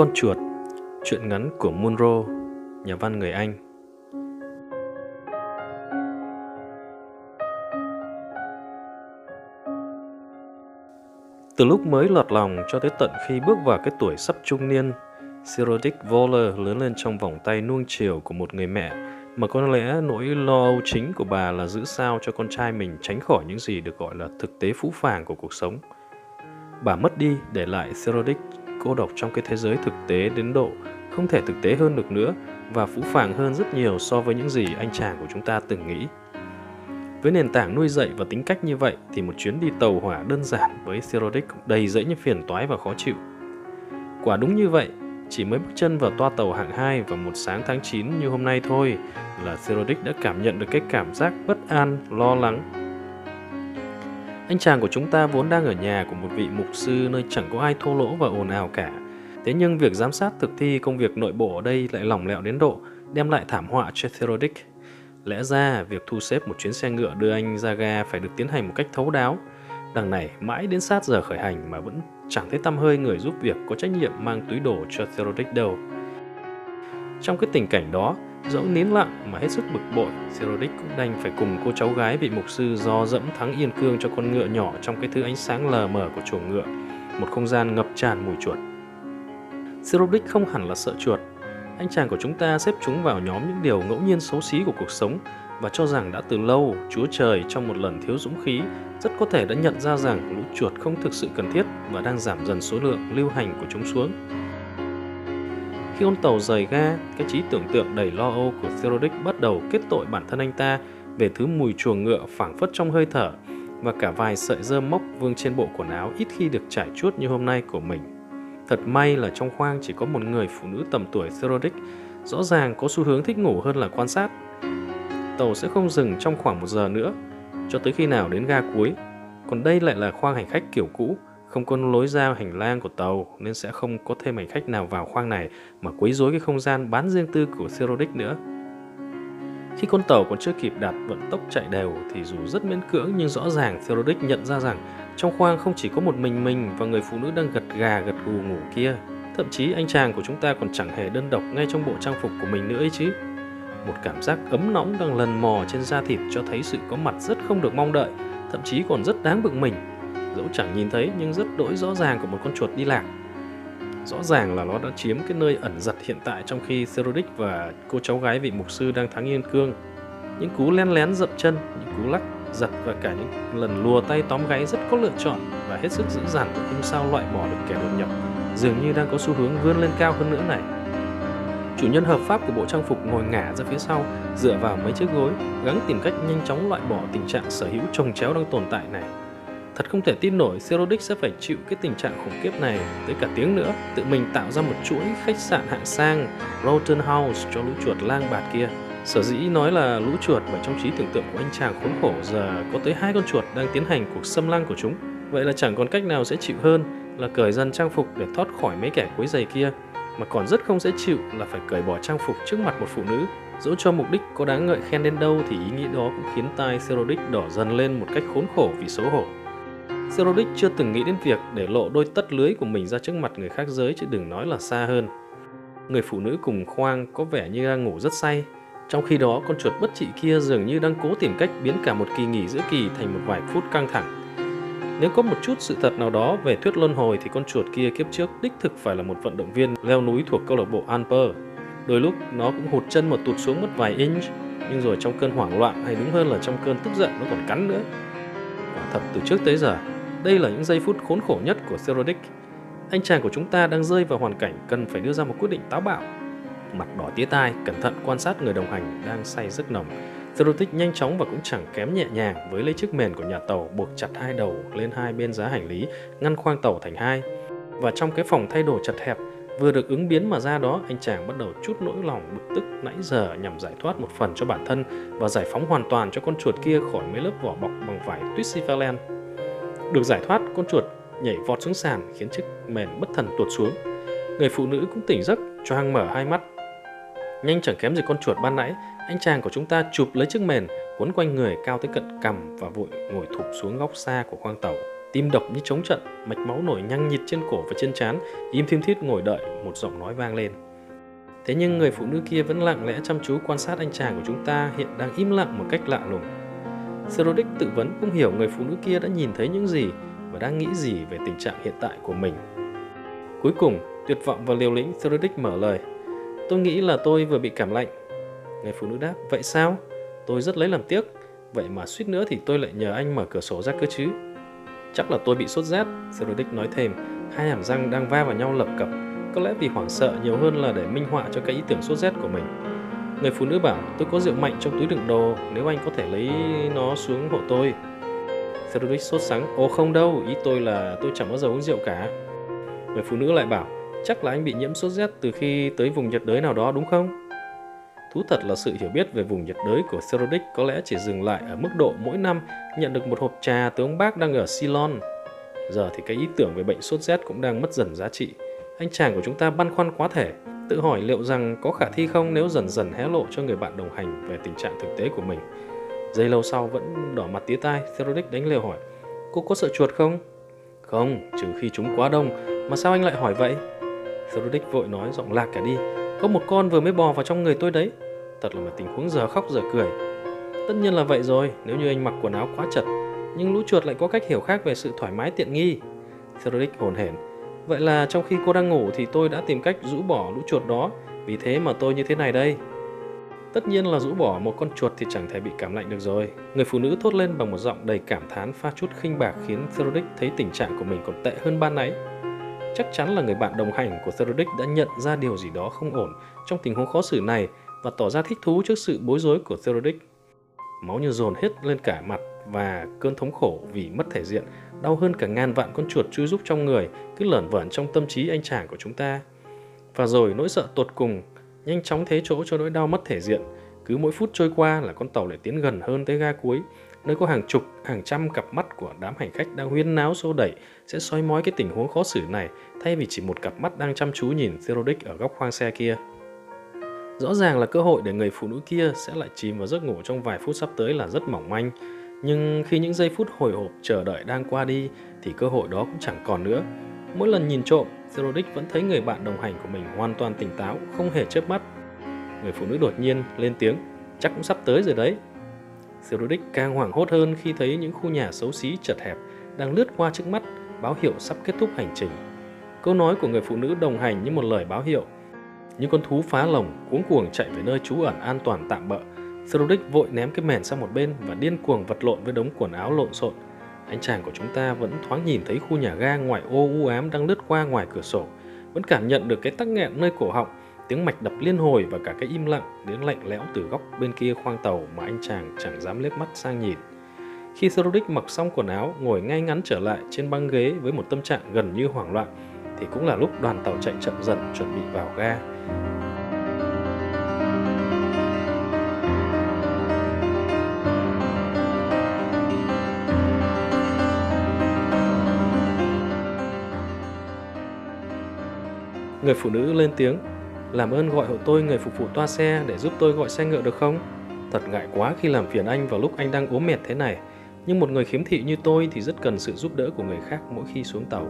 con chuột, Chuyện ngắn của Munro, Nhà văn người Anh Từ lúc mới lọt lòng cho tới tận khi bước vào cái tuổi sắp trung niên Sirodic Voller lớn lên trong vòng tay nuông chiều của một người mẹ mà có lẽ nỗi lo âu chính của bà là giữ sao cho con trai mình tránh khỏi những gì được gọi là thực tế phũ phàng của cuộc sống. Bà mất đi để lại Sirodic cô độc trong cái thế giới thực tế đến độ không thể thực tế hơn được nữa và phũ phàng hơn rất nhiều so với những gì anh chàng của chúng ta từng nghĩ. Với nền tảng nuôi dạy và tính cách như vậy thì một chuyến đi tàu hỏa đơn giản với Cyrodic đầy dẫy những phiền toái và khó chịu. Quả đúng như vậy, chỉ mới bước chân vào toa tàu hạng 2 vào một sáng tháng 9 như hôm nay thôi là Cyrodic đã cảm nhận được cái cảm giác bất an, lo lắng. Anh chàng của chúng ta vốn đang ở nhà của một vị mục sư nơi chẳng có ai thô lỗ và ồn ào cả. Thế nhưng việc giám sát thực thi công việc nội bộ ở đây lại lỏng lẻo đến độ đem lại thảm họa cho Cyrodic. Lẽ ra, việc thu xếp một chuyến xe ngựa đưa anh ra ga phải được tiến hành một cách thấu đáo. Đằng này, mãi đến sát giờ khởi hành mà vẫn chẳng thấy tăm hơi người giúp việc có trách nhiệm mang túi đồ cho Theodoric đâu. Trong cái tình cảnh đó, dẫu nín lặng mà hết sức bực bội, Theodoric cũng đành phải cùng cô cháu gái vị mục sư do dẫm thắng yên cương cho con ngựa nhỏ trong cái thứ ánh sáng lờ mờ của chuồng ngựa, một không gian ngập tràn mùi chuột. Theodoric không hẳn là sợ chuột, anh chàng của chúng ta xếp chúng vào nhóm những điều ngẫu nhiên xấu xí của cuộc sống và cho rằng đã từ lâu Chúa Trời trong một lần thiếu dũng khí rất có thể đã nhận ra rằng lũ chuột không thực sự cần thiết và đang giảm dần số lượng lưu hành của chúng xuống. Khi con tàu rời ga, cái trí tưởng tượng đầy lo âu của Theodoric bắt đầu kết tội bản thân anh ta về thứ mùi chuồng ngựa phảng phất trong hơi thở và cả vài sợi dơ mốc vương trên bộ quần áo ít khi được trải chuốt như hôm nay của mình. Thật may là trong khoang chỉ có một người phụ nữ tầm tuổi Theodoric, rõ ràng có xu hướng thích ngủ hơn là quan sát. Tàu sẽ không dừng trong khoảng một giờ nữa, cho tới khi nào đến ga cuối. Còn đây lại là khoang hành khách kiểu cũ, không có lối ra hành lang của tàu nên sẽ không có thêm hành khách nào vào khoang này mà quấy rối cái không gian bán riêng tư của Serodic nữa. Khi con tàu còn chưa kịp đạt vận tốc chạy đều thì dù rất miễn cưỡng nhưng rõ ràng Theodoric nhận ra rằng trong khoang không chỉ có một mình mình và người phụ nữ đang gật gà gật gù ngủ kia. Thậm chí anh chàng của chúng ta còn chẳng hề đơn độc ngay trong bộ trang phục của mình nữa ấy chứ. Một cảm giác ấm nóng đang lần mò trên da thịt cho thấy sự có mặt rất không được mong đợi, thậm chí còn rất đáng bực mình. Dẫu chẳng nhìn thấy nhưng rất đỗi rõ ràng của một con chuột đi lạc. Rõ ràng là nó đã chiếm cái nơi ẩn giật hiện tại trong khi Serodic và cô cháu gái vị mục sư đang thắng yên cương. Những cú len lén dậm chân, những cú lắc giật và cả những lần lùa tay tóm gáy rất có lựa chọn và hết sức dữ dằn cũng không sao loại bỏ được kẻ đột nhập dường như đang có xu hướng vươn lên cao hơn nữa này chủ nhân hợp pháp của bộ trang phục ngồi ngả ra phía sau dựa vào mấy chiếc gối gắng tìm cách nhanh chóng loại bỏ tình trạng sở hữu trồng chéo đang tồn tại này thật không thể tin nổi Serodic sẽ phải chịu cái tình trạng khủng khiếp này tới cả tiếng nữa tự mình tạo ra một chuỗi khách sạn hạng sang Rotten House cho lũ chuột lang bạt kia Sở dĩ nói là lũ chuột bởi trong trí tưởng tượng của anh chàng khốn khổ giờ có tới hai con chuột đang tiến hành cuộc xâm lăng của chúng. Vậy là chẳng còn cách nào sẽ chịu hơn là cởi dần trang phục để thoát khỏi mấy kẻ quấy giày kia, mà còn rất không dễ chịu là phải cởi bỏ trang phục trước mặt một phụ nữ. Dẫu cho mục đích có đáng ngợi khen đến đâu thì ý nghĩ đó cũng khiến tai Serodic đỏ dần lên một cách khốn khổ vì xấu hổ. Serodic chưa từng nghĩ đến việc để lộ đôi tất lưới của mình ra trước mặt người khác giới chứ đừng nói là xa hơn. Người phụ nữ cùng khoang có vẻ như đang ngủ rất say, trong khi đó, con chuột bất trị kia dường như đang cố tìm cách biến cả một kỳ nghỉ giữa kỳ thành một vài phút căng thẳng. Nếu có một chút sự thật nào đó về thuyết luân hồi thì con chuột kia kiếp trước đích thực phải là một vận động viên leo núi thuộc câu lạc bộ Alper. Đôi lúc nó cũng hụt chân một tụt xuống mất vài inch, nhưng rồi trong cơn hoảng loạn hay đúng hơn là trong cơn tức giận nó còn cắn nữa. Quả thật từ trước tới giờ, đây là những giây phút khốn khổ nhất của Serodic. Anh chàng của chúng ta đang rơi vào hoàn cảnh cần phải đưa ra một quyết định táo bạo mặt đỏ tía tai, cẩn thận quan sát người đồng hành đang say giấc nồng. Serodic nhanh chóng và cũng chẳng kém nhẹ nhàng với lấy chiếc mền của nhà tàu buộc chặt hai đầu lên hai bên giá hành lý, ngăn khoang tàu thành hai. Và trong cái phòng thay đồ chật hẹp, vừa được ứng biến mà ra đó, anh chàng bắt đầu chút nỗi lòng bực tức nãy giờ nhằm giải thoát một phần cho bản thân và giải phóng hoàn toàn cho con chuột kia khỏi mấy lớp vỏ bọc bằng vải tuyết Twisty được giải thoát, con chuột nhảy vọt xuống sàn khiến chiếc mền bất thần tuột xuống. Người phụ nữ cũng tỉnh giấc, choang mở hai mắt Nhanh chẳng kém gì con chuột ban nãy, anh chàng của chúng ta chụp lấy chiếc mền, quấn quanh người cao tới cận cằm và vội ngồi thụp xuống góc xa của khoang tàu. Tim đập như trống trận, mạch máu nổi nhăng nhịt trên cổ và trên trán, im thiêm thiết ngồi đợi một giọng nói vang lên. Thế nhưng người phụ nữ kia vẫn lặng lẽ chăm chú quan sát anh chàng của chúng ta hiện đang im lặng một cách lạ lùng. Serodic tự vấn không hiểu người phụ nữ kia đã nhìn thấy những gì và đang nghĩ gì về tình trạng hiện tại của mình. Cuối cùng, tuyệt vọng và liều lĩnh Serodic mở lời. Tôi nghĩ là tôi vừa bị cảm lạnh. Người phụ nữ đáp, vậy sao? Tôi rất lấy làm tiếc. Vậy mà suýt nữa thì tôi lại nhờ anh mở cửa sổ ra cơ chứ. Chắc là tôi bị sốt rét, Serodic nói thêm. Hai hàm răng đang va vào nhau lập cập. Có lẽ vì hoảng sợ nhiều hơn là để minh họa cho cái ý tưởng sốt rét của mình. Người phụ nữ bảo, tôi có rượu mạnh trong túi đựng đồ, nếu anh có thể lấy nó xuống hộ tôi. Serodic sốt sắng, ồ không đâu, ý tôi là tôi chẳng bao giờ uống rượu cả. Người phụ nữ lại bảo, chắc là anh bị nhiễm sốt rét từ khi tới vùng nhiệt đới nào đó đúng không? Thú thật là sự hiểu biết về vùng nhiệt đới của Serodic có lẽ chỉ dừng lại ở mức độ mỗi năm nhận được một hộp trà từ ông bác đang ở Ceylon. Giờ thì cái ý tưởng về bệnh sốt rét cũng đang mất dần giá trị. Anh chàng của chúng ta băn khoăn quá thể, tự hỏi liệu rằng có khả thi không nếu dần dần hé lộ cho người bạn đồng hành về tình trạng thực tế của mình. Giây lâu sau vẫn đỏ mặt tía tai, Serodic đánh lều hỏi, cô có sợ chuột không? Không, trừ khi chúng quá đông, mà sao anh lại hỏi vậy? Serodic vội nói giọng lạc cả đi, có một con vừa mới bò vào trong người tôi đấy. Thật là một tình huống giờ khóc giờ cười. Tất nhiên là vậy rồi, nếu như anh mặc quần áo quá chật. Nhưng lũ chuột lại có cách hiểu khác về sự thoải mái tiện nghi. Cedric hồn hển. Vậy là trong khi cô đang ngủ thì tôi đã tìm cách rũ bỏ lũ chuột đó. Vì thế mà tôi như thế này đây. Tất nhiên là rũ bỏ một con chuột thì chẳng thể bị cảm lạnh được rồi. Người phụ nữ thốt lên bằng một giọng đầy cảm thán pha chút khinh bạc khiến Cedric thấy tình trạng của mình còn tệ hơn ban nãy. Chắc chắn là người bạn đồng hành của Theodoric đã nhận ra điều gì đó không ổn trong tình huống khó xử này và tỏ ra thích thú trước sự bối rối của Theodoric. Máu như dồn hết lên cả mặt và cơn thống khổ vì mất thể diện đau hơn cả ngàn vạn con chuột chui rúc trong người cứ lởn vởn trong tâm trí anh chàng của chúng ta. Và rồi nỗi sợ tột cùng nhanh chóng thế chỗ cho nỗi đau mất thể diện. Cứ mỗi phút trôi qua là con tàu lại tiến gần hơn tới ga cuối nơi có hàng chục, hàng trăm cặp mắt của đám hành khách đang huyên náo xô đẩy sẽ soi mói cái tình huống khó xử này thay vì chỉ một cặp mắt đang chăm chú nhìn Theodoric ở góc khoang xe kia. Rõ ràng là cơ hội để người phụ nữ kia sẽ lại chìm vào giấc ngủ trong vài phút sắp tới là rất mỏng manh, nhưng khi những giây phút hồi hộp chờ đợi đang qua đi thì cơ hội đó cũng chẳng còn nữa. Mỗi lần nhìn trộm, Zerodic vẫn thấy người bạn đồng hành của mình hoàn toàn tỉnh táo, không hề chớp mắt. Người phụ nữ đột nhiên lên tiếng, chắc cũng sắp tới rồi đấy, Zerodic càng hoảng hốt hơn khi thấy những khu nhà xấu xí chật hẹp đang lướt qua trước mắt, báo hiệu sắp kết thúc hành trình. Câu nói của người phụ nữ đồng hành như một lời báo hiệu. Những con thú phá lồng cuống cuồng chạy về nơi trú ẩn an toàn tạm bỡ. Cedric vội ném cái mền sang một bên và điên cuồng vật lộn với đống quần áo lộn xộn. Anh chàng của chúng ta vẫn thoáng nhìn thấy khu nhà ga ngoài ô u ám đang lướt qua ngoài cửa sổ, vẫn cảm nhận được cái tắc nghẹn nơi cổ họng tiếng mạch đập liên hồi và cả cái im lặng đến lạnh lẽo từ góc bên kia khoang tàu mà anh chàng chẳng dám liếc mắt sang nhìn. Khi Theodoric mặc xong quần áo, ngồi ngay ngắn trở lại trên băng ghế với một tâm trạng gần như hoảng loạn, thì cũng là lúc đoàn tàu chạy chậm dần chuẩn bị vào ga. Người phụ nữ lên tiếng, làm ơn gọi hộ tôi người phục vụ toa xe để giúp tôi gọi xe ngựa được không? Thật ngại quá khi làm phiền anh vào lúc anh đang ốm mệt thế này. Nhưng một người khiếm thị như tôi thì rất cần sự giúp đỡ của người khác mỗi khi xuống tàu.